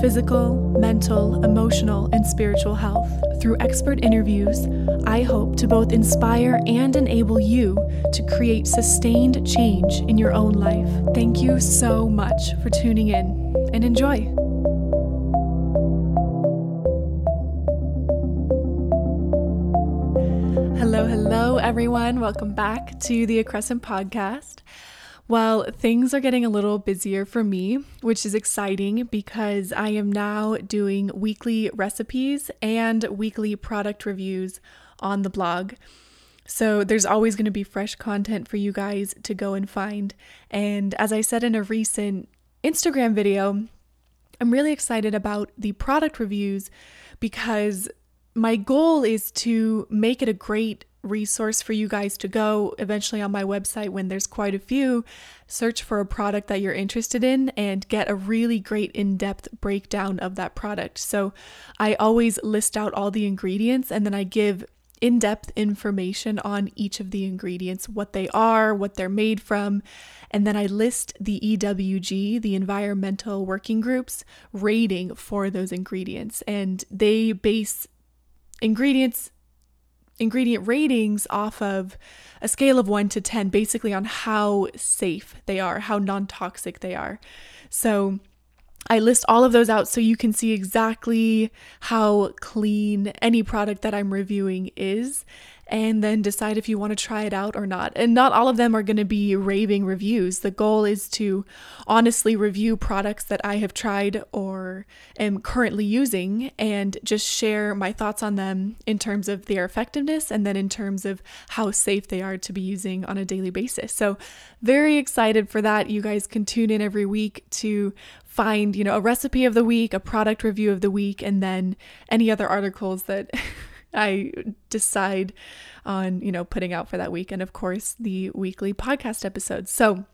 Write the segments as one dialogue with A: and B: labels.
A: physical, mental, emotional, and spiritual health. Through expert interviews, I hope to both inspire and enable you to create sustained change in your own life. Thank you so much for tuning in and enjoy. Hello, hello, everyone. Welcome back to the Accrescent Podcast. Well, things are getting a little busier for me, which is exciting because I am now doing weekly recipes and weekly product reviews on the blog. So there's always going to be fresh content for you guys to go and find. And as I said in a recent Instagram video, I'm really excited about the product reviews because my goal is to make it a great resource for you guys to go eventually on my website when there's quite a few. Search for a product that you're interested in and get a really great in depth breakdown of that product. So I always list out all the ingredients and then I give in depth information on each of the ingredients, what they are, what they're made from. And then I list the EWG, the Environmental Working Group's rating for those ingredients. And they base ingredients ingredient ratings off of a scale of 1 to 10 basically on how safe they are, how non-toxic they are. So I list all of those out so you can see exactly how clean any product that I'm reviewing is and then decide if you want to try it out or not. And not all of them are going to be raving reviews. The goal is to honestly review products that I have tried or am currently using and just share my thoughts on them in terms of their effectiveness and then in terms of how safe they are to be using on a daily basis. So, very excited for that. You guys can tune in every week to find, you know, a recipe of the week, a product review of the week, and then any other articles that I decide on, you know, putting out for that week. And of course, the weekly podcast episodes. So,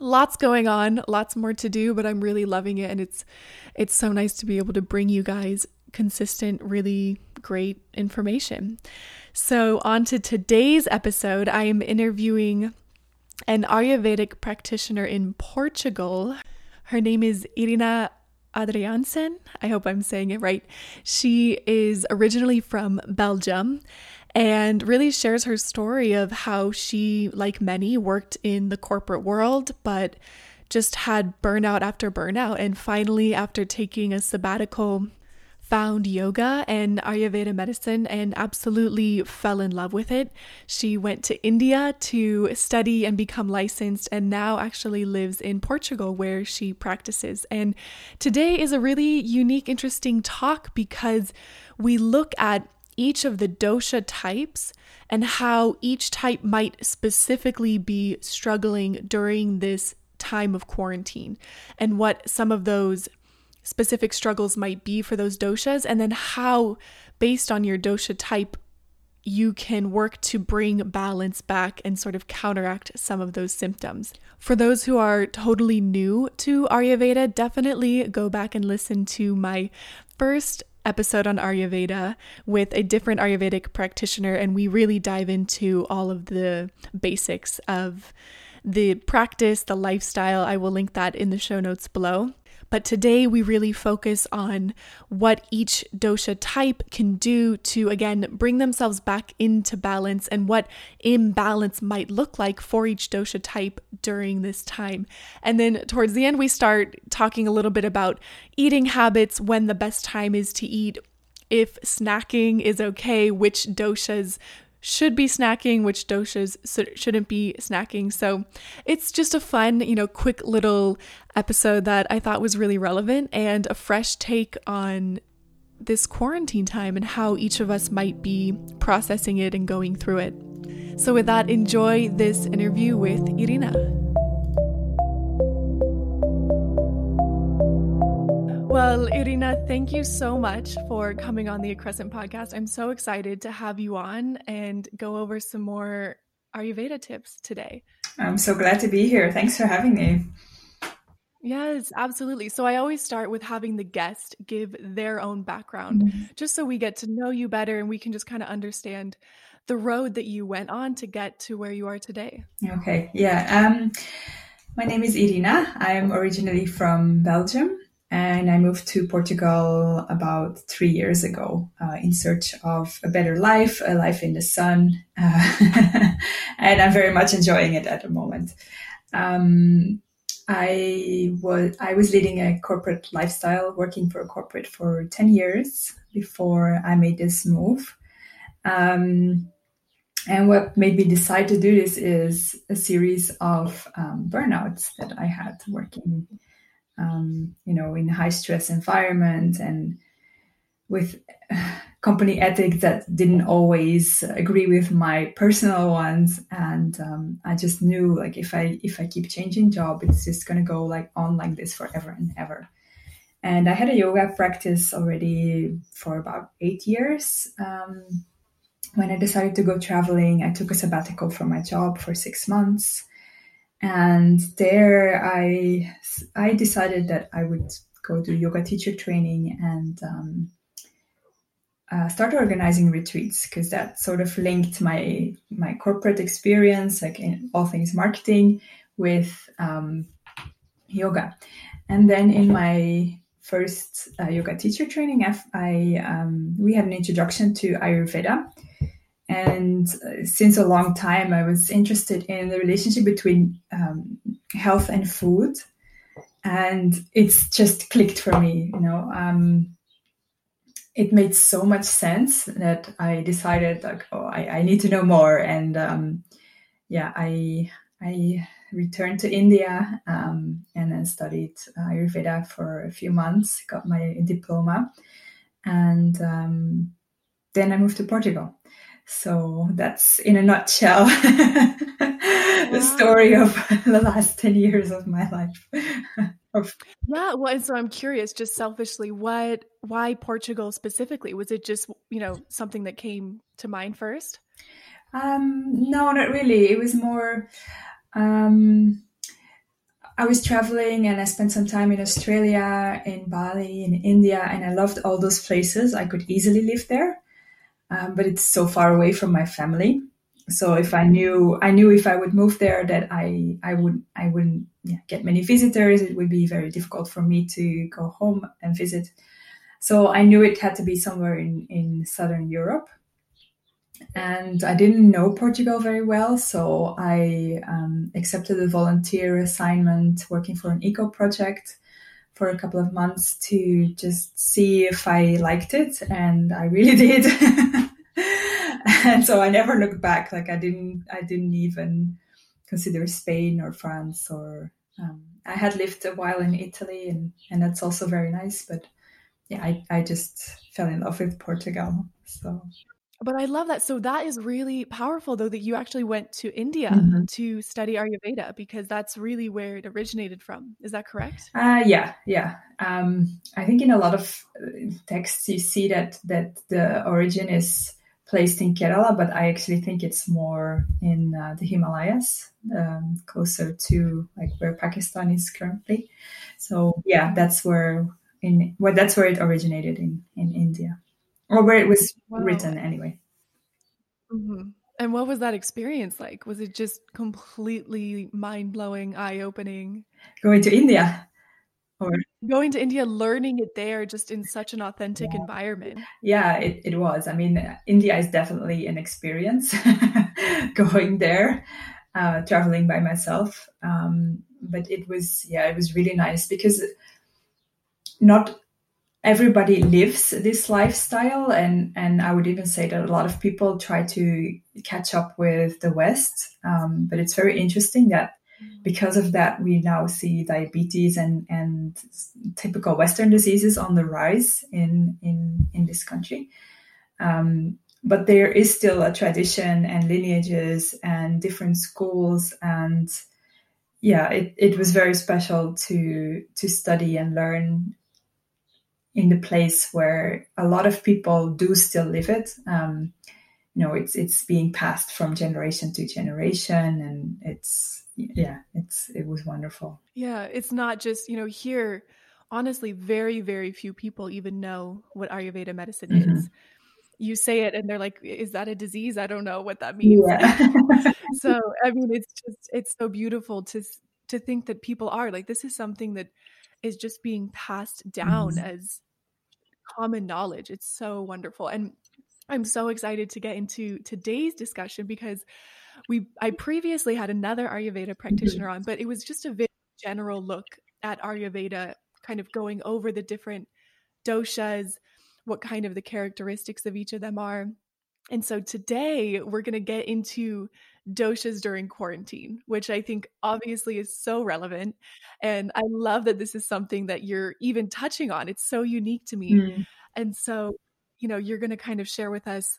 A: lots going on, lots more to do, but I'm really loving it and it's it's so nice to be able to bring you guys consistent, really great information. So, on to today's episode, I am interviewing an Ayurvedic practitioner in Portugal. Her name is Irina Adriaensen. I hope I'm saying it right. She is originally from Belgium and really shares her story of how she, like many, worked in the corporate world, but just had burnout after burnout. And finally, after taking a sabbatical found yoga and Ayurveda medicine and absolutely fell in love with it. She went to India to study and become licensed and now actually lives in Portugal where she practices. And today is a really unique, interesting talk because we look at each of the dosha types and how each type might specifically be struggling during this time of quarantine and what some of those specific struggles might be for those doshas, and then how, based on your dosha type, you can work to bring balance back and sort of counteract some of those symptoms. For those who are totally new to Ayurveda, definitely go back and listen to my first episode on Ayurveda with a different Ayurvedic practitioner, and we really dive into all of the basics of the practice, the lifestyle. I will link that in the show notes below. But today we really focus on what each dosha type can do to, again, bring themselves back into balance and what imbalance might look like for each dosha type during this time. And then towards the end, we start talking a little bit about eating habits, when the best time is to eat, if snacking is okay, which doshas should be snacking, which doshas shouldn't be snacking. So it's just a fun, you know, quick little episode that I thought was really relevant and a fresh take on this quarantine time and how each of us might be processing it and going through it. So, with that, enjoy this interview with Irina. Well, Irina, thank you so much for coming on the Accrescent podcast. I'm so excited to have you on and go over some more Ayurveda tips today.
B: I'm so glad to be here. Thanks for having me.
A: Yes, absolutely. So I always start with having the guest give their own background, mm-hmm. just so we get to know you better and we can just kind of understand the road that you went on to get to where you are today.
B: Okay. Yeah. Um, my name is Irina. I'm originally from Belgium and I moved to Portugal about three years ago uh, in search of a better life, a life in the sun. Uh, and I'm very much enjoying it at the moment. Um, I was I was leading a corporate lifestyle, working for a corporate for ten years before I made this move. Um, and what made me decide to do this is a series of um, burnouts that I had working, um, you know, in high stress environment and with company ethics that didn't always agree with my personal ones. And um, I just knew like if I if I keep changing job, it's just gonna go like on like this forever and ever. And I had a yoga practice already for about eight years um, when I decided to go traveling, I took a sabbatical from my job for six months. And there I, I decided that I would go to yoga teacher training and um, uh, start organizing retreats because that sort of linked my my corporate experience, like in all things marketing, with um, yoga. And then in my first uh, yoga teacher training, I, I um, we had an introduction to Ayurveda, and uh, since a long time, I was interested in the relationship between um, health and food. And it's just clicked for me, you know. Um, it made so much sense that I decided, like, oh, I, I need to know more. And um, yeah, I I returned to India um, and then studied Ayurveda for a few months, got my diploma, and um, then I moved to Portugal. So that's in a nutshell the story of the last 10 years of my life.
A: yeah, well, and so I'm curious, just selfishly, what, why Portugal specifically? Was it just, you know, something that came to mind first?
B: Um, no, not really. It was more, um, I was traveling and I spent some time in Australia, in Bali, in India, and I loved all those places. I could easily live there um, but it's so far away from my family. So if I knew, I knew if I would move there that I, I would, I wouldn't yeah, get many visitors. It would be very difficult for me to go home and visit. So I knew it had to be somewhere in, in Southern Europe. And I didn't know Portugal very well, so I um, accepted a volunteer assignment working for an eco project for a couple of months to just see if I liked it, and I really did. and so I never looked back. Like I didn't, I didn't even consider Spain or France or. Um, I had lived a while in Italy, and and that's also very nice. But yeah, I I just fell in love with Portugal. So
A: but I love that. So that is really powerful, though, that you actually went to India mm-hmm. to study Ayurveda because that's really where it originated from. Is that correct?
B: Uh, yeah, yeah. Um, I think in a lot of uh, texts you see that that the origin is placed in Kerala, but I actually think it's more in uh, the Himalayas, um, closer to like where Pakistan is currently. So yeah, that's where in well, that's where it originated in in India or where it was wow. written anyway.
A: Mm-hmm. And what was that experience like? Was it just completely mind blowing, eye opening?
B: Going to India or
A: going to India, learning it there just in such an authentic
B: yeah.
A: environment.
B: Yeah, it, it was. I mean, India is definitely an experience going there, uh, traveling by myself. Um, but it was, yeah, it was really nice because not everybody lives this lifestyle and and i would even say that a lot of people try to catch up with the west um, but it's very interesting that because of that we now see diabetes and and typical western diseases on the rise in in in this country. Um, but there is still a tradition and lineages and different schools and yeah it, it was very special to to study and learn in the place where a lot of people do still live it. Um, you know it's it's being passed from generation to generation and it's yeah it's it was wonderful
A: yeah it's not just you know here honestly very very few people even know what ayurveda medicine mm-hmm. is you say it and they're like is that a disease i don't know what that means yeah. so i mean it's just it's so beautiful to to think that people are like this is something that is just being passed down mm-hmm. as common knowledge it's so wonderful and i'm so excited to get into today's discussion because we i previously had another ayurveda practitioner on but it was just a very general look at ayurveda kind of going over the different doshas what kind of the characteristics of each of them are. And so today we're going to get into doshas during quarantine, which I think obviously is so relevant. And I love that this is something that you're even touching on. It's so unique to me. Mm. And so, you know, you're going to kind of share with us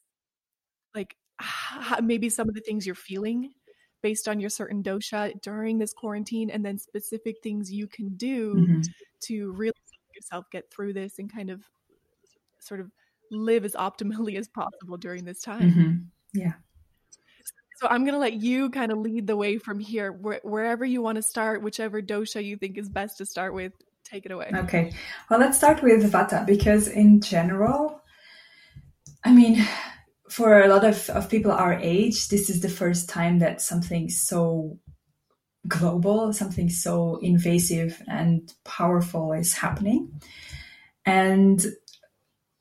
A: like how, maybe some of the things you're feeling based on your certain dosha during this quarantine and then specific things you can do mm-hmm. to really yourself get through this and kind of sort of live as optimally as possible during this time.
B: Mm-hmm. Yeah.
A: So I'm going to let you kind of lead the way from here, Where, wherever you want to start, whichever dosha you think is best to start with. Take it away.
B: Okay. Well, let's start with Vata because, in general, I mean, for a lot of, of people our age, this is the first time that something so global, something so invasive and powerful is happening. And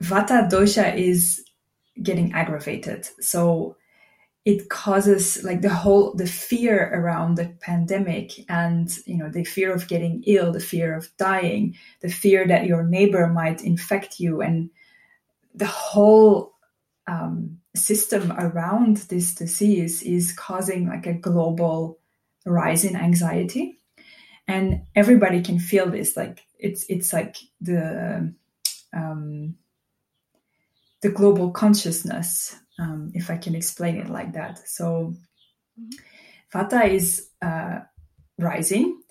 B: Vata dosha is getting aggravated. So it causes like the whole the fear around the pandemic and you know the fear of getting ill the fear of dying the fear that your neighbor might infect you and the whole um, system around this disease is causing like a global rise in anxiety. And everybody can feel this like it's it's like the um, the global consciousness, um, if I can explain it like that. So, mm-hmm. Vata is uh, rising,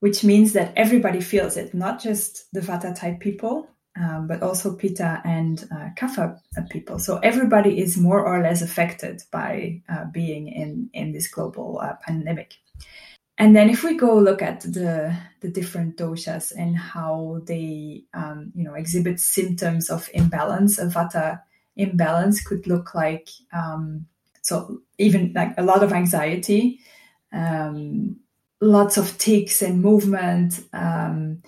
B: which means that everybody feels it, not just the Vata type people, um, but also Pitta and uh, Kapha people. So everybody is more or less affected by uh, being in in this global uh, pandemic. And then if we go look at the the different doshas and how they um, you know exhibit symptoms of imbalance, a vata imbalance could look like um, so even like a lot of anxiety, um, lots of tics and movement, um,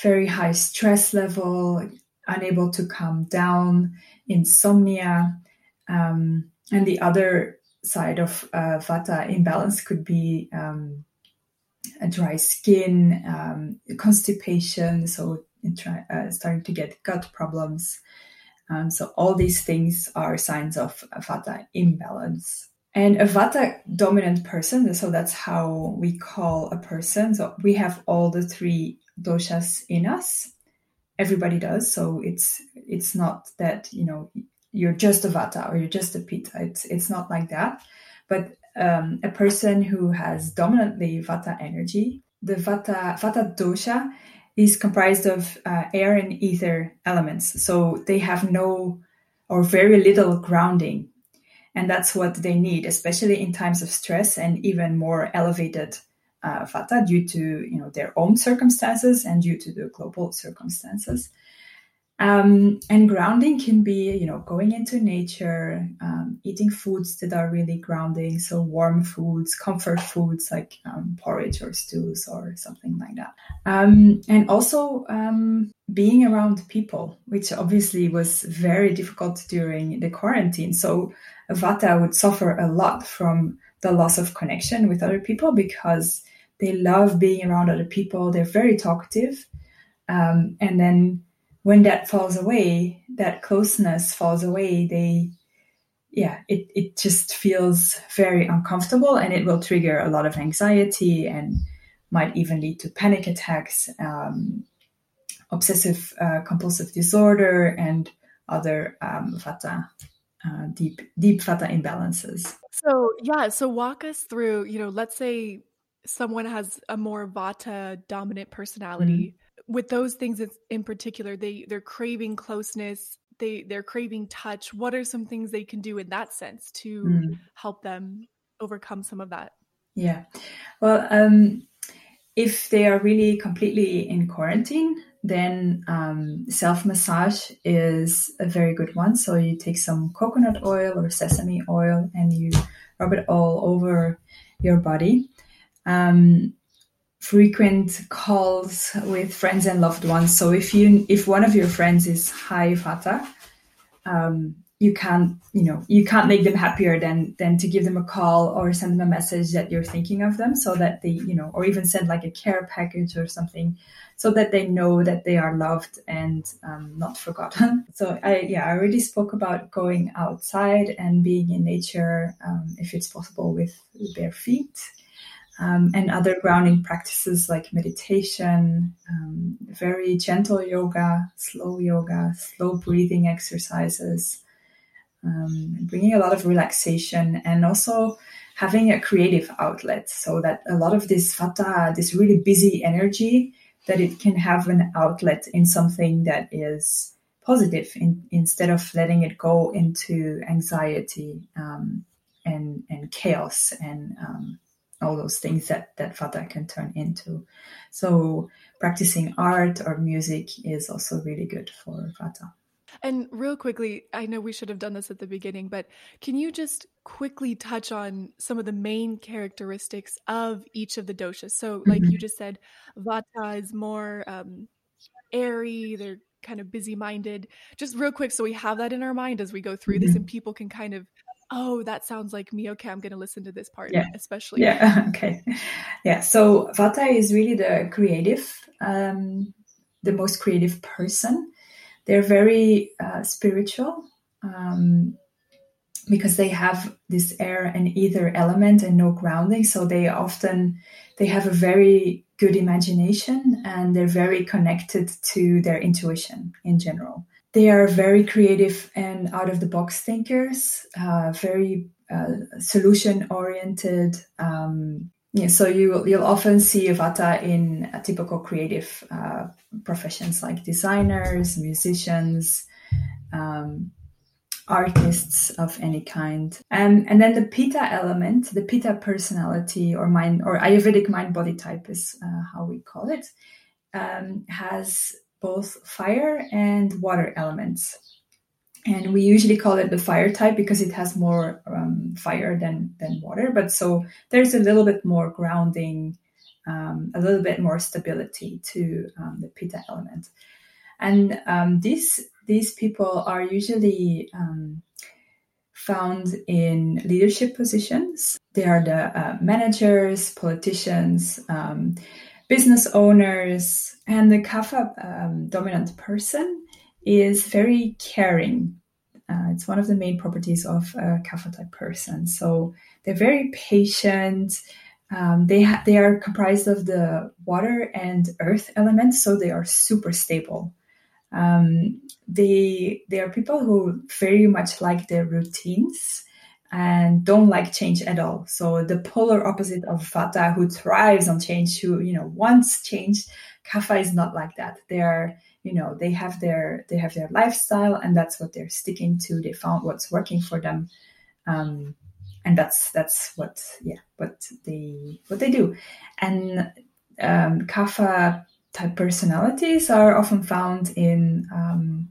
B: very high stress level, unable to calm down, insomnia, um, and the other side of uh, vata imbalance could be um, a dry skin, um, constipation, so uh, starting to get gut problems. Um, so all these things are signs of vata imbalance. And a vata dominant person, so that's how we call a person. So we have all the three doshas in us. Everybody does. So it's it's not that you know you're just a vata or you're just a pitta. It's it's not like that. But um, a person who has dominantly Vata energy. The Vata, Vata dosha is comprised of uh, air and ether elements. So they have no or very little grounding. And that's what they need, especially in times of stress and even more elevated uh, Vata due to you know their own circumstances and due to the global circumstances. Um, and grounding can be, you know, going into nature, um, eating foods that are really grounding. So warm foods, comfort foods like um, porridge or stews or something like that. Um, and also um, being around people, which obviously was very difficult during the quarantine. So Vata would suffer a lot from the loss of connection with other people because they love being around other people. They're very talkative. Um, and then when that falls away, that closeness falls away, they, yeah, it, it just feels very uncomfortable and it will trigger a lot of anxiety and might even lead to panic attacks, um, obsessive uh, compulsive disorder, and other um, vata, uh, deep, deep vata imbalances.
A: So, yeah, so walk us through, you know, let's say someone has a more vata dominant personality. Mm-hmm with those things in particular they they're craving closeness they they're craving touch. What are some things they can do in that sense to mm. help them overcome some of that?
B: Yeah. Well um if they are really completely in quarantine then um, self massage is a very good one. So you take some coconut oil or sesame oil and you rub it all over your body. Um, frequent calls with friends and loved ones. So if you if one of your friends is high vata, um, you can't you know you can't make them happier than than to give them a call or send them a message that you're thinking of them, so that they you know or even send like a care package or something, so that they know that they are loved and um, not forgotten. So I yeah I already spoke about going outside and being in nature um, if it's possible with bare feet um, and other grounding practices like meditation, um, very gentle yoga, slow yoga, slow breathing exercises, um, bringing a lot of relaxation and also having a creative outlet so that a lot of this vata, this really busy energy, that it can have an outlet in something that is positive in, instead of letting it go into anxiety um, and, and chaos and um, all those things that that vata can turn into. So practicing art or music is also really good for vata.
A: And real quickly, I know we should have done this at the beginning, but can you just quickly touch on some of the main characteristics of each of the doshas? So, like mm-hmm. you just said, vata is more um, airy, they're kind of busy minded. Just real quick, so we have that in our mind as we go through mm-hmm. this, and people can kind of oh, that sounds like me. Okay, I'm going to listen to this part,
B: yeah.
A: especially.
B: Yeah, okay. Yeah, so Vata is really the creative, um, the most creative person. They're very uh, spiritual um, because they have this air and ether element and no grounding. So they often they have a very good imagination and they're very connected to their intuition in general they are very creative and out of the box thinkers, uh, very uh, solution oriented. Um, yeah, so you you'll often see Vata in typical creative uh, professions like designers, musicians, um, artists of any kind. Um, and then the Pitta element, the Pitta personality or mind or Ayurvedic mind body type is uh, how we call it, um, has both fire and water elements. And we usually call it the fire type because it has more um, fire than, than water. But so there's a little bit more grounding, um, a little bit more stability to um, the pitta element. And um, these, these people are usually um, found in leadership positions. They are the uh, managers, politicians, um, business owners, and the kapha um, dominant person is very caring. Uh, it's one of the main properties of a kapha type person. So they're very patient. Um, they ha- they are comprised of the water and earth elements, so they are super stable. Um, they they are people who very much like their routines and don't like change at all. So the polar opposite of Vata, who thrives on change, who you know wants change, Kapha is not like that. They are, you know, they have their they have their lifestyle, and that's what they're sticking to. They found what's working for them, um, and that's that's what yeah what they what they do. And um, Kapha type personalities are often found in um,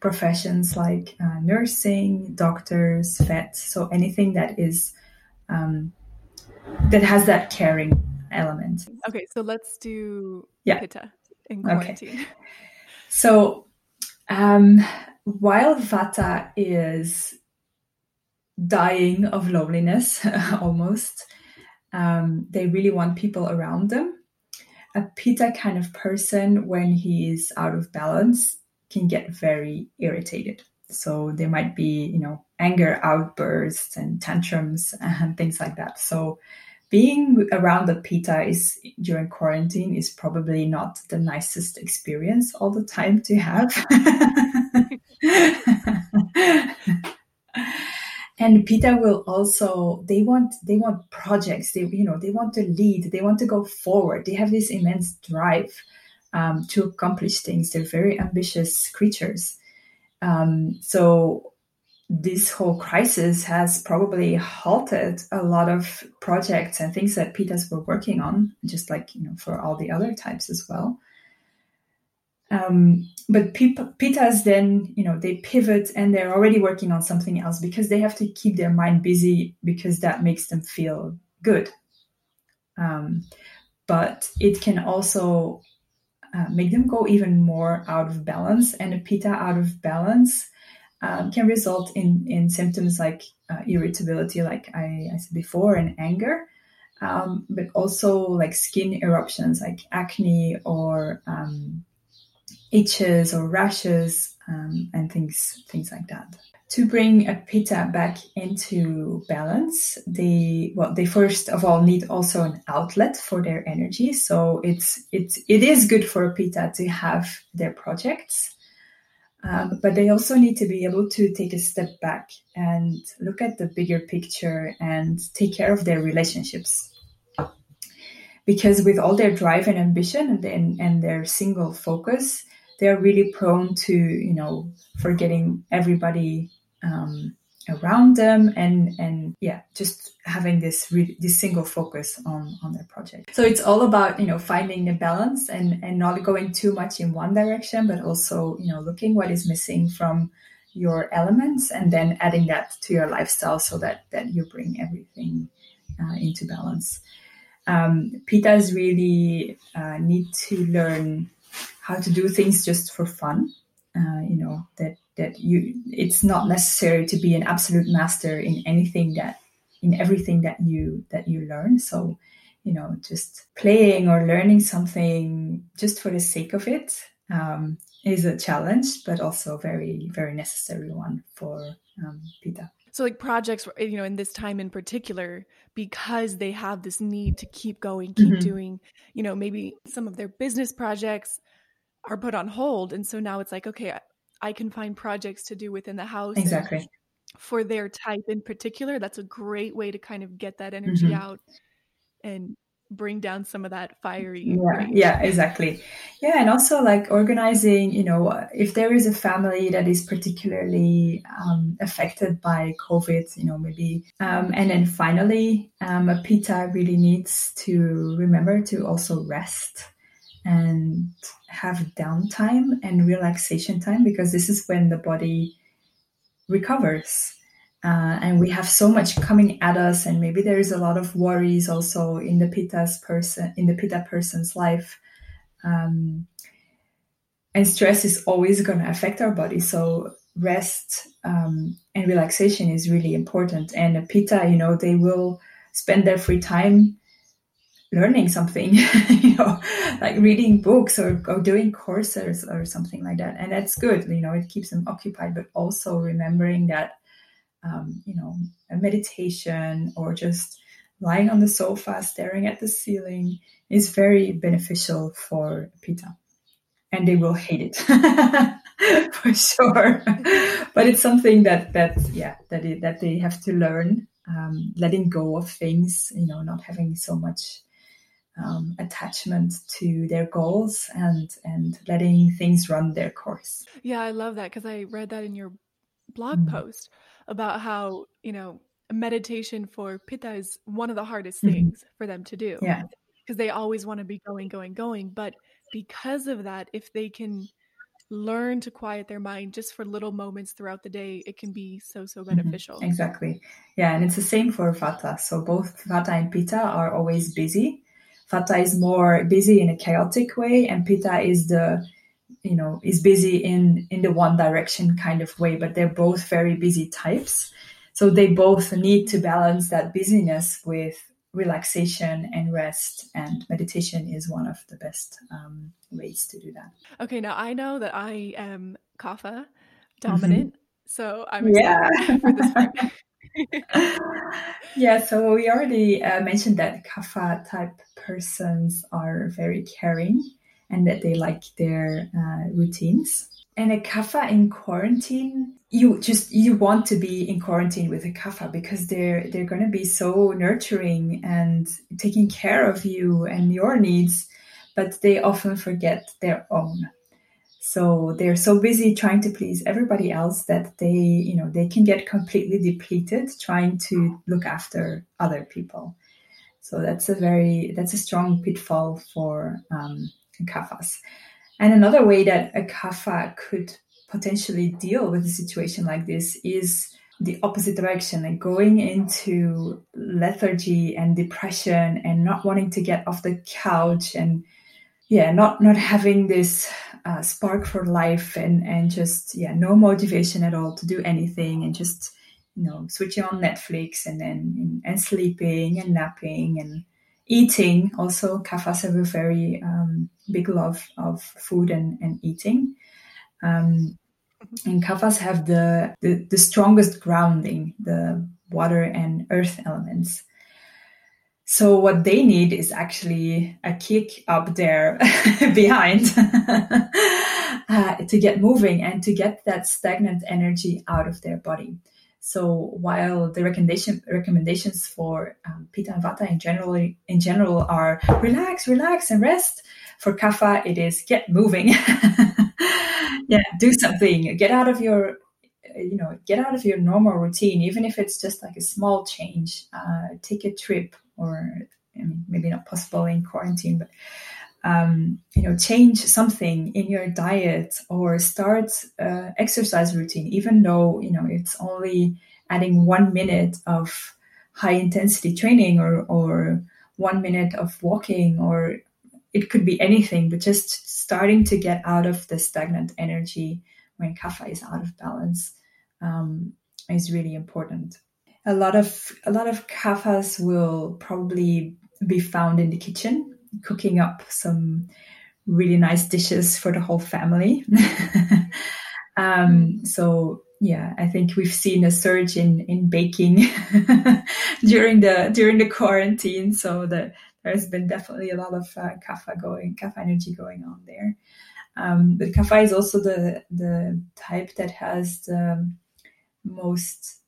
B: professions like uh, nursing, doctors, vets, so anything that is um, that has that caring element.
A: Okay, so let's do yeah. Pitta in quarantine. Okay.
B: So um, while Vata is dying of loneliness almost, um, they really want people around them. A Pitta kind of person, when he is out of balance, can get very irritated. So there might be, you know, anger outbursts and tantrums and things like that. So being around the pitta is during quarantine is probably not the nicest experience all the time to have. and pitta will also they want they want projects they you know they want to lead they want to go forward they have this immense drive um, to accomplish things. They're very ambitious creatures. Um, so this whole crisis has probably halted a lot of projects and things that Pittas were working on, just like you know for all the other types as well. Um, but Pittas then, you know, they pivot and they're already working on something else because they have to keep their mind busy because that makes them feel good. Um, but it can also uh, make them go even more out of balance, and a Pitta out of balance um, can result in in symptoms like uh, irritability, like I, I, said before, and anger. Um, but also like skin eruptions, like acne or um, itches or rashes um, and things things like that. To bring a pitta back into balance, they well they first of all need also an outlet for their energy. So it's it's it is good for a pitta to have their projects. Um, but they also need to be able to take a step back and look at the bigger picture and take care of their relationships because with all their drive and ambition and, and their single focus they're really prone to you know forgetting everybody um, around them and and yeah just having this re- this single focus on on their project so it's all about you know finding the balance and and not going too much in one direction but also you know looking what is missing from your elements and then adding that to your lifestyle so that that you bring everything uh, into balance um, pittas really uh, need to learn how to do things just for fun. Uh, you know that that you it's not necessary to be an absolute master in anything that in everything that you that you learn. So you know just playing or learning something just for the sake of it um, is a challenge, but also very very necessary one for um, Pitta.
A: So like projects, you know, in this time in particular, because they have this need to keep going, keep mm-hmm. doing, you know, maybe some of their business projects are put on hold. And so now it's like okay I, I can find projects to do within the house.
B: Exactly.
A: for their type in particular that's a great way to kind of get that energy mm-hmm. out and bring down some of that fiery
B: yeah yeah exactly. Yeah and also like organizing you know if there is a family that is particularly um, affected by covid you know maybe um, and then finally um, a pitta really needs to remember to also rest and have downtime and relaxation time because this is when the body recovers. Uh, and we have so much coming at us, and maybe there is a lot of worries also in the pitta's person in the pitta person's life. Um, and stress is always going to affect our body. So rest um, and relaxation is really important. And a pitta, you know, they will spend their free time learning something, you know, like reading books or, or doing courses or something like that. And that's good, you know, it keeps them occupied, but also remembering that, um, you know, a meditation or just lying on the sofa, staring at the ceiling is very beneficial for Pitta. And they will hate it for sure. but it's something that, that, yeah, that, it, that they have to learn um, letting go of things, you know, not having so much um, attachment to their goals and and letting things run their course.
A: Yeah, I love that because I read that in your blog mm post about how you know meditation for pitta is one of the hardest mm-hmm. things for them to do.
B: Yeah,
A: because they always want to be going, going, going. But because of that, if they can learn to quiet their mind just for little moments throughout the day, it can be so, so mm-hmm. beneficial.
B: Mm-hmm. Exactly. Yeah. And it's the same for Vata. So both Vata and Pitta are always busy. Vata is more busy in a chaotic way, and Pitta is the you know is busy in in the one direction kind of way. But they're both very busy types, so they both need to balance that busyness with relaxation and rest. And meditation is one of the best um, ways to do that.
A: Okay, now I know that I am Kapha dominant, mm-hmm. so I'm excited yeah. for this part.
B: yeah, so we already uh, mentioned that kapha type persons are very caring and that they like their uh, routines. And a kapha in quarantine, you just you want to be in quarantine with a kapha because they're they're going to be so nurturing and taking care of you and your needs, but they often forget their own. So they're so busy trying to please everybody else that they, you know, they can get completely depleted trying to look after other people. So that's a very that's a strong pitfall for um, kaphas. And another way that a kapha could potentially deal with a situation like this is the opposite direction and going into lethargy and depression and not wanting to get off the couch and yeah not not having this uh, spark for life and and just yeah no motivation at all to do anything and just you know switching on netflix and then and sleeping and napping and eating. Also kaphas have a very um, big love of food and, and eating. Um, mm-hmm. and kaphas have the, the the strongest grounding the water and earth elements so what they need is actually a kick up there behind uh, to get moving and to get that stagnant energy out of their body. So while the recommendation recommendations for um, Pitta and Vata in general in general are relax, relax, and rest, for Kapha it is get moving. yeah, do something. Get out of your you know get out of your normal routine even if it's just like a small change uh, take a trip or maybe not possible in quarantine, but um, you know, change something in your diet or start uh, exercise routine, even though you know it's only adding one minute of high intensity training or or one minute of walking or it could be anything, but just starting to get out of the stagnant energy when kapha is out of balance um, is really important a lot of a lot of kaphas will probably be found in the kitchen cooking up some really nice dishes for the whole family. um, so yeah, I think we've seen a surge in in baking during the during the quarantine. So that there's been definitely a lot of uh, kapha going, kapha energy going on there. Um, but kapha is also the the type that has the most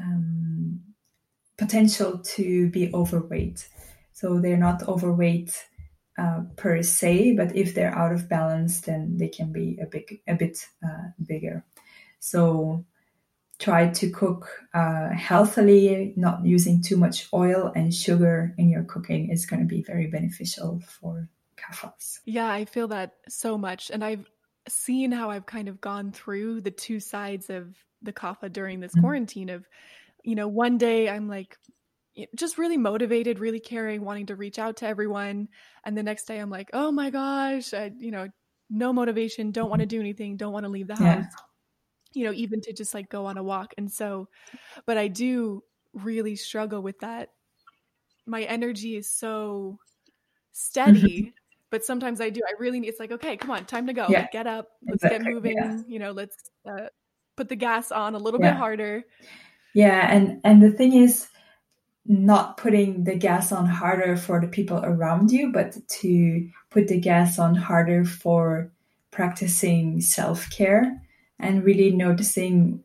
B: um, potential to be overweight. So they're not overweight uh, per se, but if they're out of balance, then they can be a big, a bit uh, bigger. So try to cook uh, healthily, not using too much oil and sugar in your cooking is going to be very beneficial for kaphas.
A: Yeah, I feel that so much, and I've seen how I've kind of gone through the two sides of the kapha during this mm-hmm. quarantine of you know one day i'm like just really motivated really caring wanting to reach out to everyone and the next day i'm like oh my gosh I, you know no motivation don't want to do anything don't want to leave the house yeah. you know even to just like go on a walk and so but i do really struggle with that my energy is so steady but sometimes i do i really need it's like okay come on time to go yeah. get up let's exactly. get moving yeah. you know let's uh, put the gas on a little yeah. bit harder.
B: Yeah, and and the thing is not putting the gas on harder for the people around you, but to put the gas on harder for practicing self-care and really noticing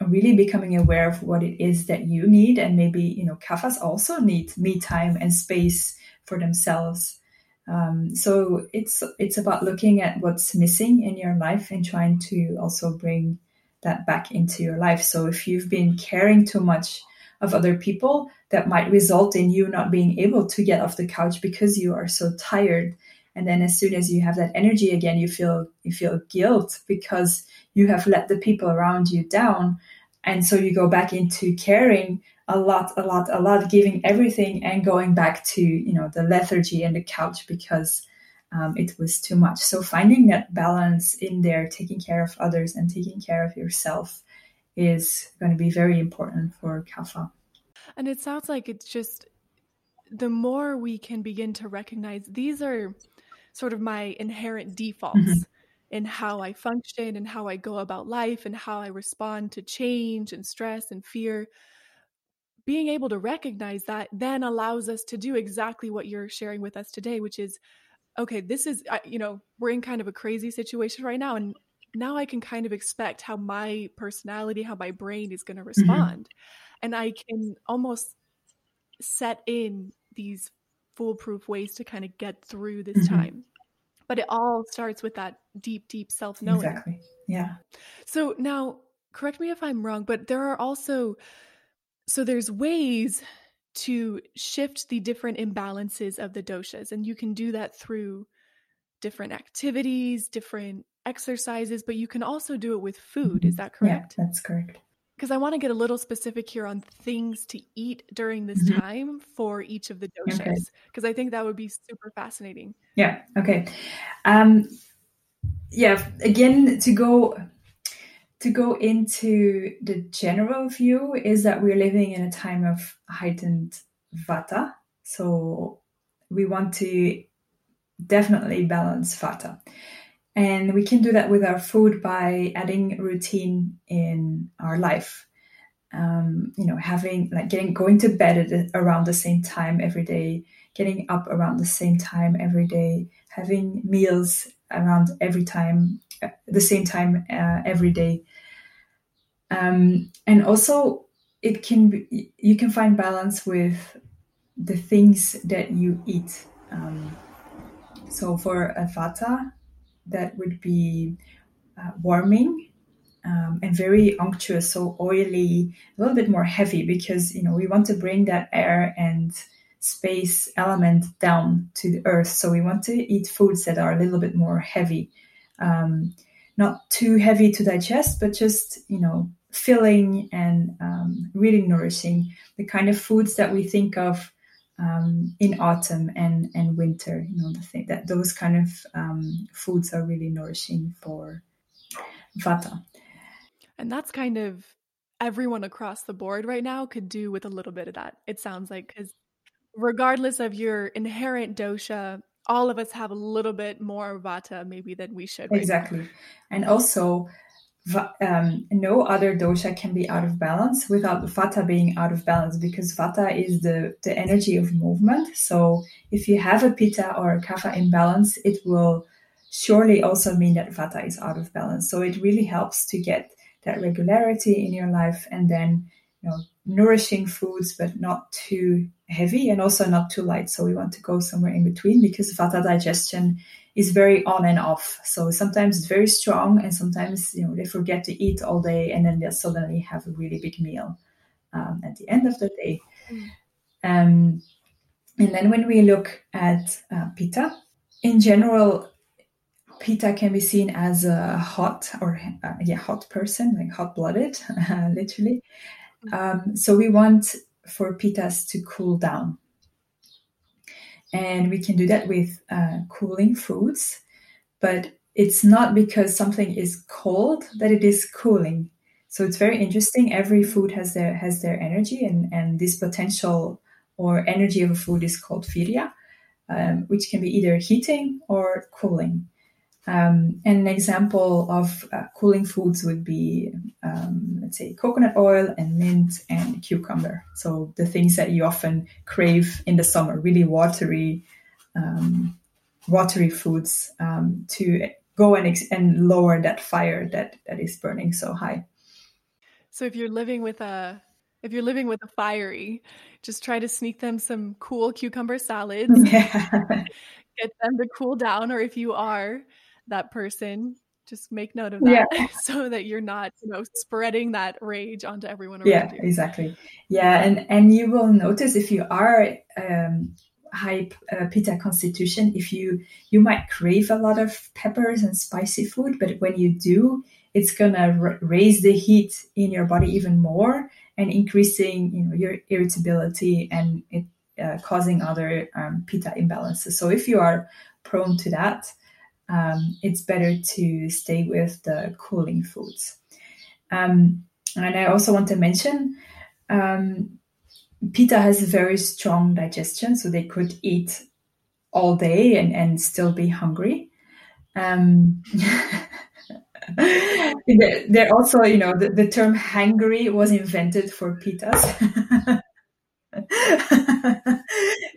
B: really becoming aware of what it is that you need and maybe you know kaphas also need me time and space for themselves um, so it's it's about looking at what's missing in your life and trying to also bring that back into your life. So if you've been caring too much of other people, that might result in you not being able to get off the couch because you are so tired. And then as soon as you have that energy again, you feel you feel guilt because you have let the people around you down. And so you go back into caring a lot, a lot, a lot, giving everything and going back to, you know, the lethargy and the couch because um, it was too much. So finding that balance in there, taking care of others and taking care of yourself is going to be very important for Kapha.
A: And it sounds like it's just the more we can begin to recognize these are sort of my inherent defaults mm-hmm. in how I function and how I go about life and how I respond to change and stress and fear. Being able to recognize that then allows us to do exactly what you're sharing with us today, which is okay, this is, you know, we're in kind of a crazy situation right now. And now I can kind of expect how my personality, how my brain is going to mm-hmm. respond. Mm-hmm. And I can almost set in these foolproof ways to kind of get through this mm-hmm. time. But it all starts with that deep, deep self knowing.
B: Exactly. Yeah.
A: So now, correct me if I'm wrong, but there are also, so there's ways to shift the different imbalances of the doshas, and you can do that through different activities, different exercises, but you can also do it with food. Is that correct?
B: Yeah, that's correct.
A: Because I want to get a little specific here on things to eat during this mm-hmm. time for each of the doshas, because okay. I think that would be super fascinating.
B: Yeah. Okay. Um, yeah. Again, to go to go into the general view is that we're living in a time of heightened vata, so we want to definitely balance vata. And we can do that with our food by adding routine in our life. Um, you know, having like getting going to bed at around the same time every day, getting up around the same time every day, having meals around every time, uh, the same time uh, every day. Um, and also, it can be, you can find balance with the things that you eat. Um, so for a vata, that would be uh, warming um, and very unctuous, so oily, a little bit more heavy because you know we want to bring that air and space element down to the earth. So we want to eat foods that are a little bit more heavy, um, not too heavy to digest, but just you know filling and um, really nourishing. The kind of foods that we think of um, in autumn and and winter. You know, the thing that those kind of um, foods are really nourishing for vata.
A: And that's kind of everyone across the board right now could do with a little bit of that. It sounds like because regardless of your inherent dosha, all of us have a little bit more vata maybe than we should.
B: Right exactly, now. and also um, no other dosha can be out of balance without vata being out of balance because vata is the, the energy of movement. So if you have a pitta or a kapha imbalance, it will surely also mean that vata is out of balance. So it really helps to get that regularity in your life and then you know nourishing foods but not too heavy and also not too light. So we want to go somewhere in between because vata digestion is very on and off. So sometimes it's very strong, and sometimes you know they forget to eat all day, and then they suddenly have a really big meal um, at the end of the day. Mm. Um, and then when we look at uh, pitta, in general, pitta can be seen as a hot or uh, yeah hot person, like hot blooded, literally. Um, so we want for pittas to cool down. And we can do that with uh, cooling foods, but it's not because something is cold that it is cooling. So it's very interesting. Every food has their has their energy, and and this potential or energy of a food is called virya, um, which can be either heating or cooling. Um, an example of uh, cooling foods would be, um, let's say, coconut oil and mint and cucumber. So the things that you often crave in the summer, really watery, um, watery foods um, to go and ex- and lower that fire that that is burning so high.
A: So if you're living with a if you're living with a fiery, just try to sneak them some cool cucumber salads. Yeah. Get them to cool down, or if you are that person just make note of that yeah. so that you're not you know spreading that rage onto everyone around
B: yeah
A: you.
B: exactly yeah and and you will notice if you are um high uh, pitta constitution if you you might crave a lot of peppers and spicy food but when you do it's gonna r- raise the heat in your body even more and increasing you know your irritability and it uh, causing other um, pitta imbalances so if you are prone to that um, it's better to stay with the cooling foods. Um, and I also want to mention um, Pitta has a very strong digestion, so they could eat all day and, and still be hungry. Um, they're also, you know, the, the term hangry was invented for pittas.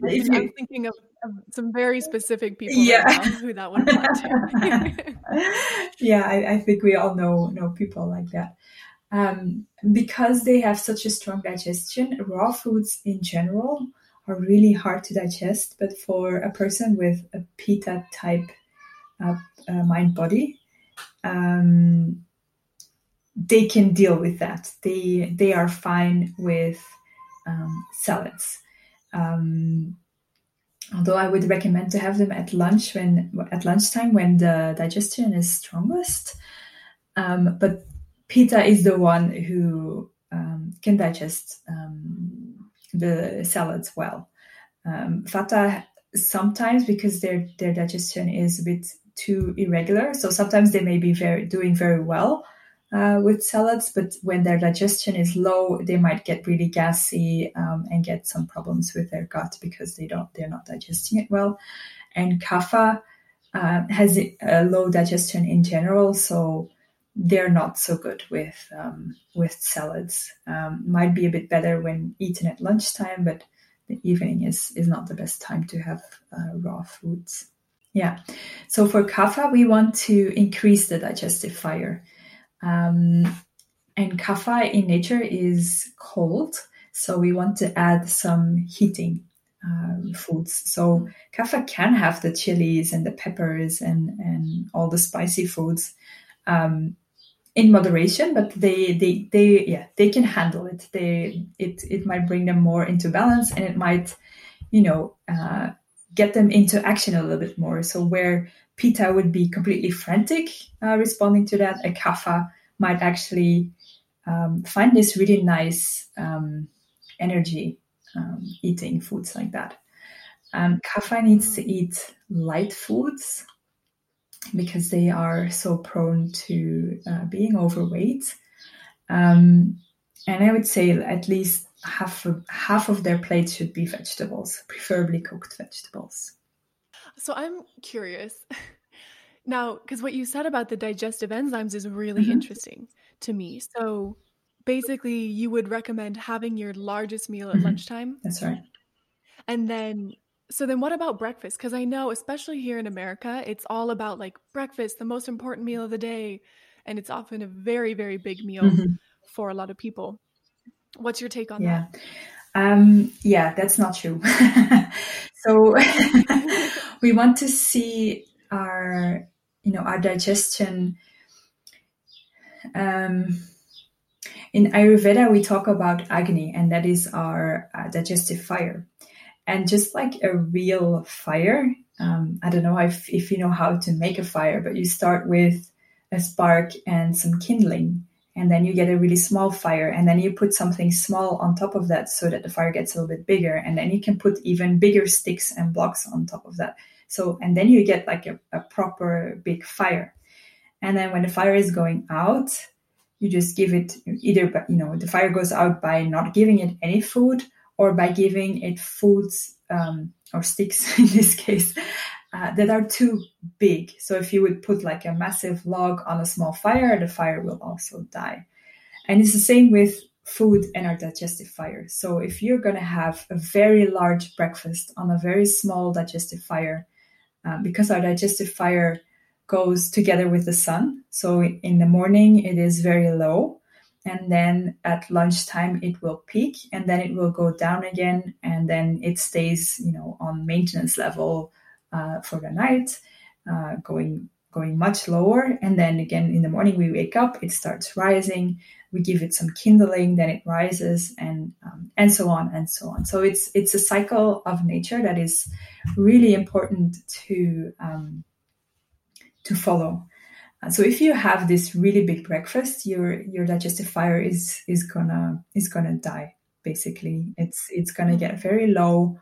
A: if you, I'm thinking of, of, some very specific people yeah. Right who that would apply to.
B: yeah, I, I, think we all know know people like that. Um, because they have such a strong digestion, raw foods in general are really hard to digest. But for a person with a pitta type uh, uh, mind body, um, they can deal with that. They they are fine with um, salads. Um, although I would recommend to have them at lunch when at lunchtime when the digestion is strongest. Um, but pitta is the one who um, can digest um, the salads well. Um, Vata sometimes because their their digestion is a bit too irregular, so sometimes they may be very doing very well uh, with salads, but when their digestion is low, they might get really gassy um, and get some problems with their gut because they don't they're not digesting it well. And kapha uh, has a low digestion in general, so they're not so good with um, with salads. Um, might be a bit better when eaten at lunchtime, but the evening is is not the best time to have uh, raw foods. Yeah. So for kapha, we want to increase the digestive fire. Um, and kapha in nature is cold, so we want to add some heating um, foods. So kapha can have the chilies and the peppers and and all the spicy foods um, in moderation, but they they they yeah they can handle it. They it it might bring them more into balance, and it might you know uh, get them into action a little bit more. So where Pitta would be completely frantic uh, responding to that. A kapha might actually um, find this really nice um, energy um, eating foods like that. Um, kapha needs to eat light foods because they are so prone to uh, being overweight. Um, and I would say at least half of, half of their plate should be vegetables, preferably cooked vegetables.
A: So I'm curious now, because what you said about the digestive enzymes is really mm-hmm. interesting to me. So basically, you would recommend having your largest meal at mm-hmm. lunchtime.
B: That's right.
A: And then, so then what about breakfast? Because I know, especially here in America, it's all about like breakfast, the most important meal of the day. And it's often a very, very big meal mm-hmm. for a lot of people. What's your take on
B: yeah.
A: that?
B: Um, yeah, that's not true. so we want to see our, you know, our digestion. Um, in Ayurveda, we talk about Agni, and that is our uh, digestive fire. And just like a real fire, um, I don't know if, if you know how to make a fire, but you start with a spark and some kindling and then you get a really small fire and then you put something small on top of that so that the fire gets a little bit bigger and then you can put even bigger sticks and blocks on top of that. So and then you get like a, a proper big fire. And then when the fire is going out you just give it either you know the fire goes out by not giving it any food or by giving it foods um, or sticks in this case uh, that are too big. So if you would put like a massive log on a small fire, the fire will also die. And it's the same with food and our digestive fire. So if you're going to have a very large breakfast on a very small digestive fire, uh, because our digestive fire goes together with the sun. So in the morning, it is very low. And then at lunchtime, it will peak and then it will go down again. And then it stays, you know, on maintenance level uh, for the night, uh, going going much lower, and then again in the morning we wake up, it starts rising. We give it some kindling, then it rises, and um, and so on and so on. So it's it's a cycle of nature that is really important to um, to follow. Uh, so if you have this really big breakfast, your your digestive fire is is gonna is gonna die. Basically, it's it's gonna get very low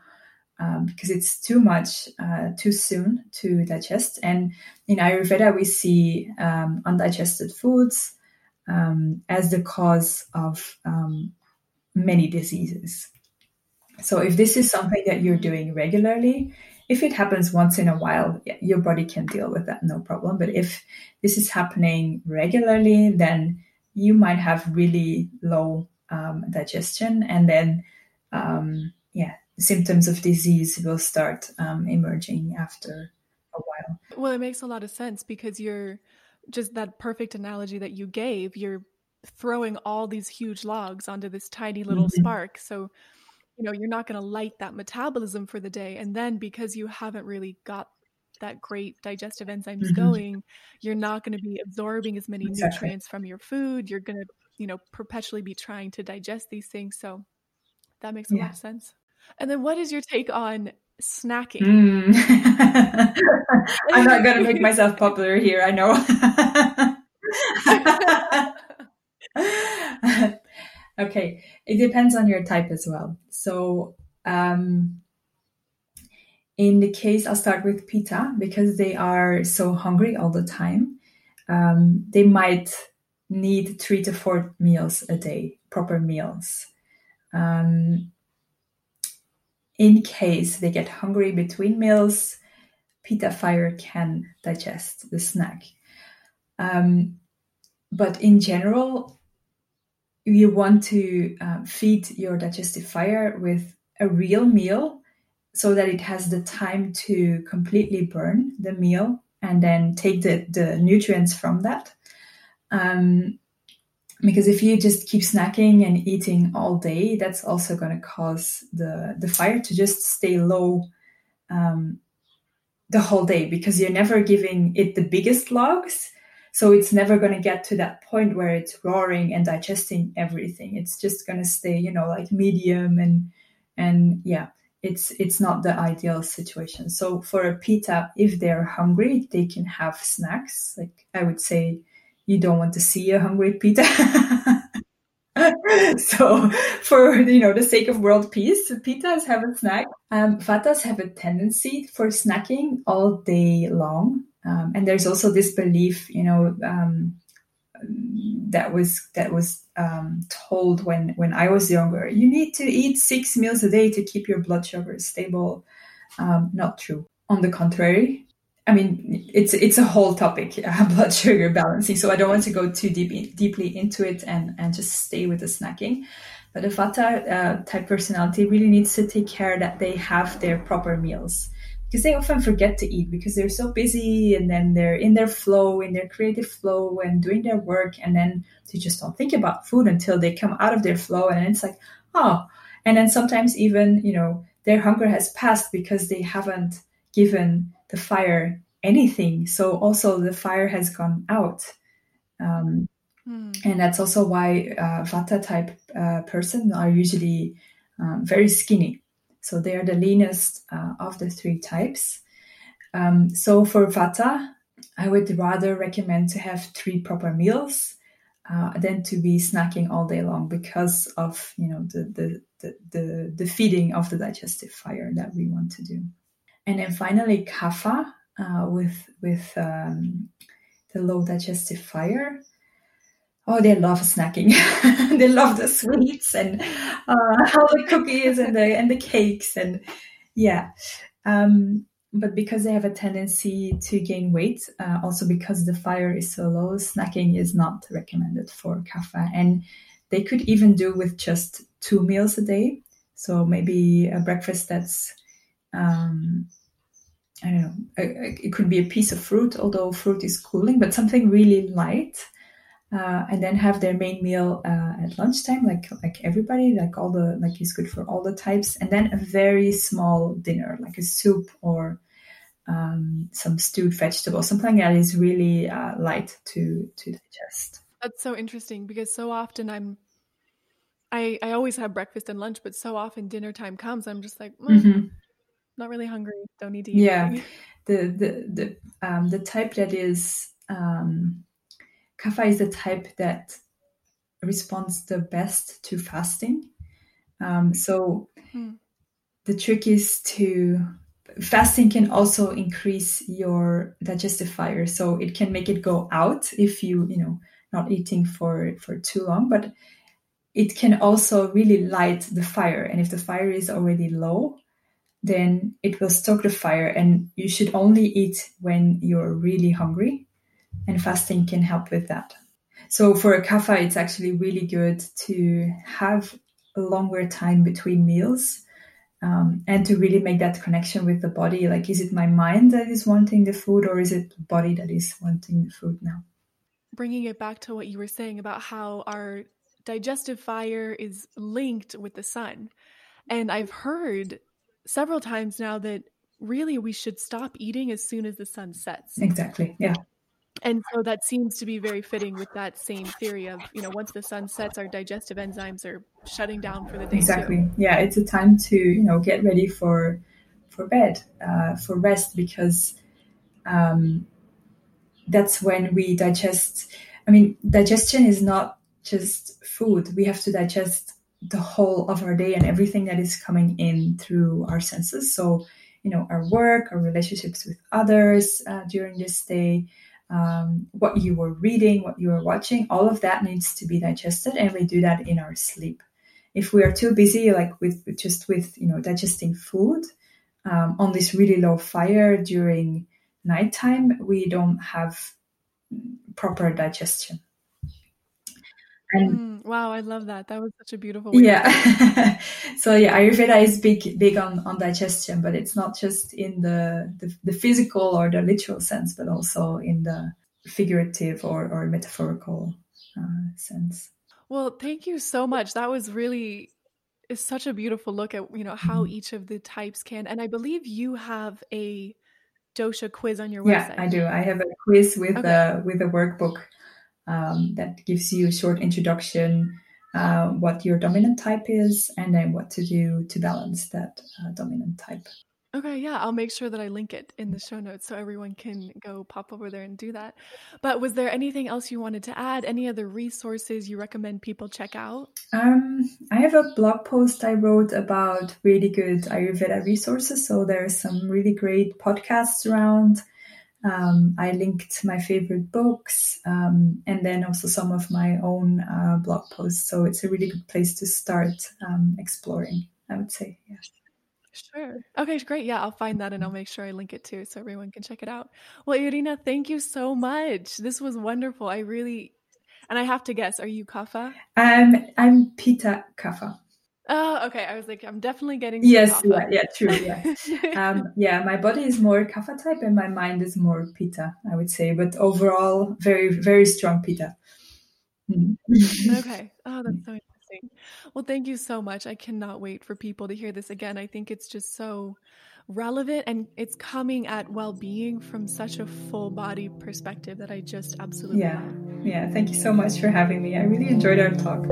B: um, because it's too much uh, too soon to digest. And in Ayurveda, we see um, undigested foods um, as the cause of um, many diseases. So, if this is something that you're doing regularly, if it happens once in a while, your body can deal with that, no problem. But if this is happening regularly, then you might have really low um, digestion, and then um, yeah, symptoms of disease will start um, emerging after a while.
A: Well, it makes a lot of sense because you're just that perfect analogy that you gave. You're throwing all these huge logs onto this tiny little mm-hmm. spark. So, you know, you're not going to light that metabolism for the day. And then because you haven't really got that great digestive enzymes mm-hmm. going, you're not going to be absorbing as many exactly. nutrients from your food. You're going to, you know, perpetually be trying to digest these things. So that makes a yeah. lot of sense. And then what is your take on snacking? Mm.
B: I'm not going to make myself popular here, I know. okay, it depends on your type as well. So, um, in the case, I'll start with pitta because they are so hungry all the time. Um, they might need three to four meals a day, proper meals. Um, in case they get hungry between meals, Pitta fire can digest the snack. Um, but in general, you want to uh, feed your digestive fire with a real meal so that it has the time to completely burn the meal and then take the, the nutrients from that. Um, because if you just keep snacking and eating all day, that's also going to cause the, the fire to just stay low um, the whole day because you're never giving it the biggest logs. So it's never going to get to that point where it's roaring and digesting everything. It's just going to stay, you know, like medium and and yeah, it's it's not the ideal situation. So for a pitta if they're hungry, they can have snacks. Like I would say, you don't want to see a hungry pitta. so for you know the sake of world peace pittas have a snack um, vatas have a tendency for snacking all day long um, and there's also this belief you know um, that was that was um, told when when I was younger. You need to eat six meals a day to keep your blood sugar stable. Um, not true. On the contrary, I mean it's it's a whole topic, uh, blood sugar balancing. So I don't want to go too deep deeply into it and and just stay with the snacking. But a Vata uh, type personality really needs to take care that they have their proper meals because they often forget to eat because they're so busy and then they're in their flow, in their creative flow and doing their work. And then they just don't think about food until they come out of their flow. And it's like, oh, and then sometimes even, you know, their hunger has passed because they haven't given the fire anything. So also the fire has gone out. Um, mm. And that's also why uh, Vata type uh, person are usually um, very skinny so they are the leanest uh, of the three types. Um, so for Vata, I would rather recommend to have three proper meals uh, than to be snacking all day long because of you know the, the the, the the feeding of the digestive fire that we want to do. And then finally, Kapha uh, with with um, the low digestive fire oh, they love snacking. they love the sweets and uh, all the cookies and the and the cakes and yeah. Um, but because they have a tendency to gain weight, uh, also because the fire is so low, snacking is not recommended for kapha. And they could even do with just two meals a day. So maybe a breakfast that's um, I don't know, it could be a piece of fruit, although fruit is cooling, but something really light uh, and then have their main meal uh, at lunchtime, like like everybody, like all the like is good for all the types, and then a very small dinner, like a soup or um, some stewed vegetables, something that is really uh, light to to digest.
A: That's so interesting because so often I'm, I I always have breakfast and lunch, but so often dinner time comes, I'm just like, mm, mm-hmm. Not really hungry, don't need to eat.
B: Yeah, the the the um, the type that is. Um, Kapha is the type that responds the best to fasting. Um, so hmm. the trick is to fasting can also increase your digestive fire, so it can make it go out if you you know not eating for for too long, but it can also really light the fire. And if the fire is already low, then it will stoke the fire, and you should only eat when you're really hungry and fasting can help with that. So for a kapha, it's actually really good to have a longer time between meals um, and to really make that connection with the body. Like, is it my mind that is wanting the food or is it the body that is wanting the food now?
A: Bringing it back to what you were saying about how our digestive fire is linked with the sun. And I've heard several times now that really we should stop eating as soon as the sun sets.
B: Exactly. Yeah.
A: And so that seems to be very fitting with that same theory of, you know, once the sun sets, our digestive enzymes are shutting down for the day.
B: Exactly.
A: Too.
B: Yeah, it's a time to, you know, get ready for for bed, uh, for rest, because um, that's when we digest. I mean, digestion is not just food. We have to digest the whole of our day and everything that is coming in through our senses. So, you know, our work, our relationships with others uh, during this day, um, what you were reading, what you were watching, all of that needs to be digested, and we do that in our sleep. If we are too busy, like with just with you know digesting food um, on this really low fire during nighttime, we don't have proper digestion.
A: And mm, wow, I love that. That was such a beautiful.
B: yeah. so yeah, Ayurveda is big, big on on digestion, but it's not just in the, the, the physical or the literal sense, but also in the figurative or or metaphorical uh, sense.
A: Well, thank you so much. That was really is such a beautiful look at you know how mm-hmm. each of the types can. And I believe you have a dosha quiz on your website.
B: Yeah, I do. I have a quiz with okay. a with a workbook um, that gives you a short introduction, uh, what your dominant type is, and then what to do to balance that uh, dominant type.
A: Okay, yeah, I'll make sure that I link it in the show notes so everyone can go pop over there and do that. But was there anything else you wanted to add? Any other resources you recommend people check out?
B: Um, I have a blog post I wrote about really good Ayurveda resources. So there are some really great podcasts around. Um, I linked my favorite books um, and then also some of my own uh, blog posts. So it's a really good place to start um, exploring, I would say. Yeah.
A: Sure. Okay, great. Yeah, I'll find that and I'll make sure I link it too so everyone can check it out. Well, Irina, thank you so much. This was wonderful. I really, and I have to guess, are you Kapha?
B: Um, I'm Pitta Kapha.
A: Oh, okay. I was like, I'm definitely getting.
B: Yes, yeah, yeah, true. Yeah, um, yeah. My body is more kapha type, and my mind is more pitta. I would say, but overall, very, very strong pitta.
A: Mm. okay. Oh, that's so interesting. Well, thank you so much. I cannot wait for people to hear this again. I think it's just so relevant and it's coming at well-being from such a full body perspective that I just absolutely
B: yeah love. yeah thank you so much for having me I really enjoyed our talk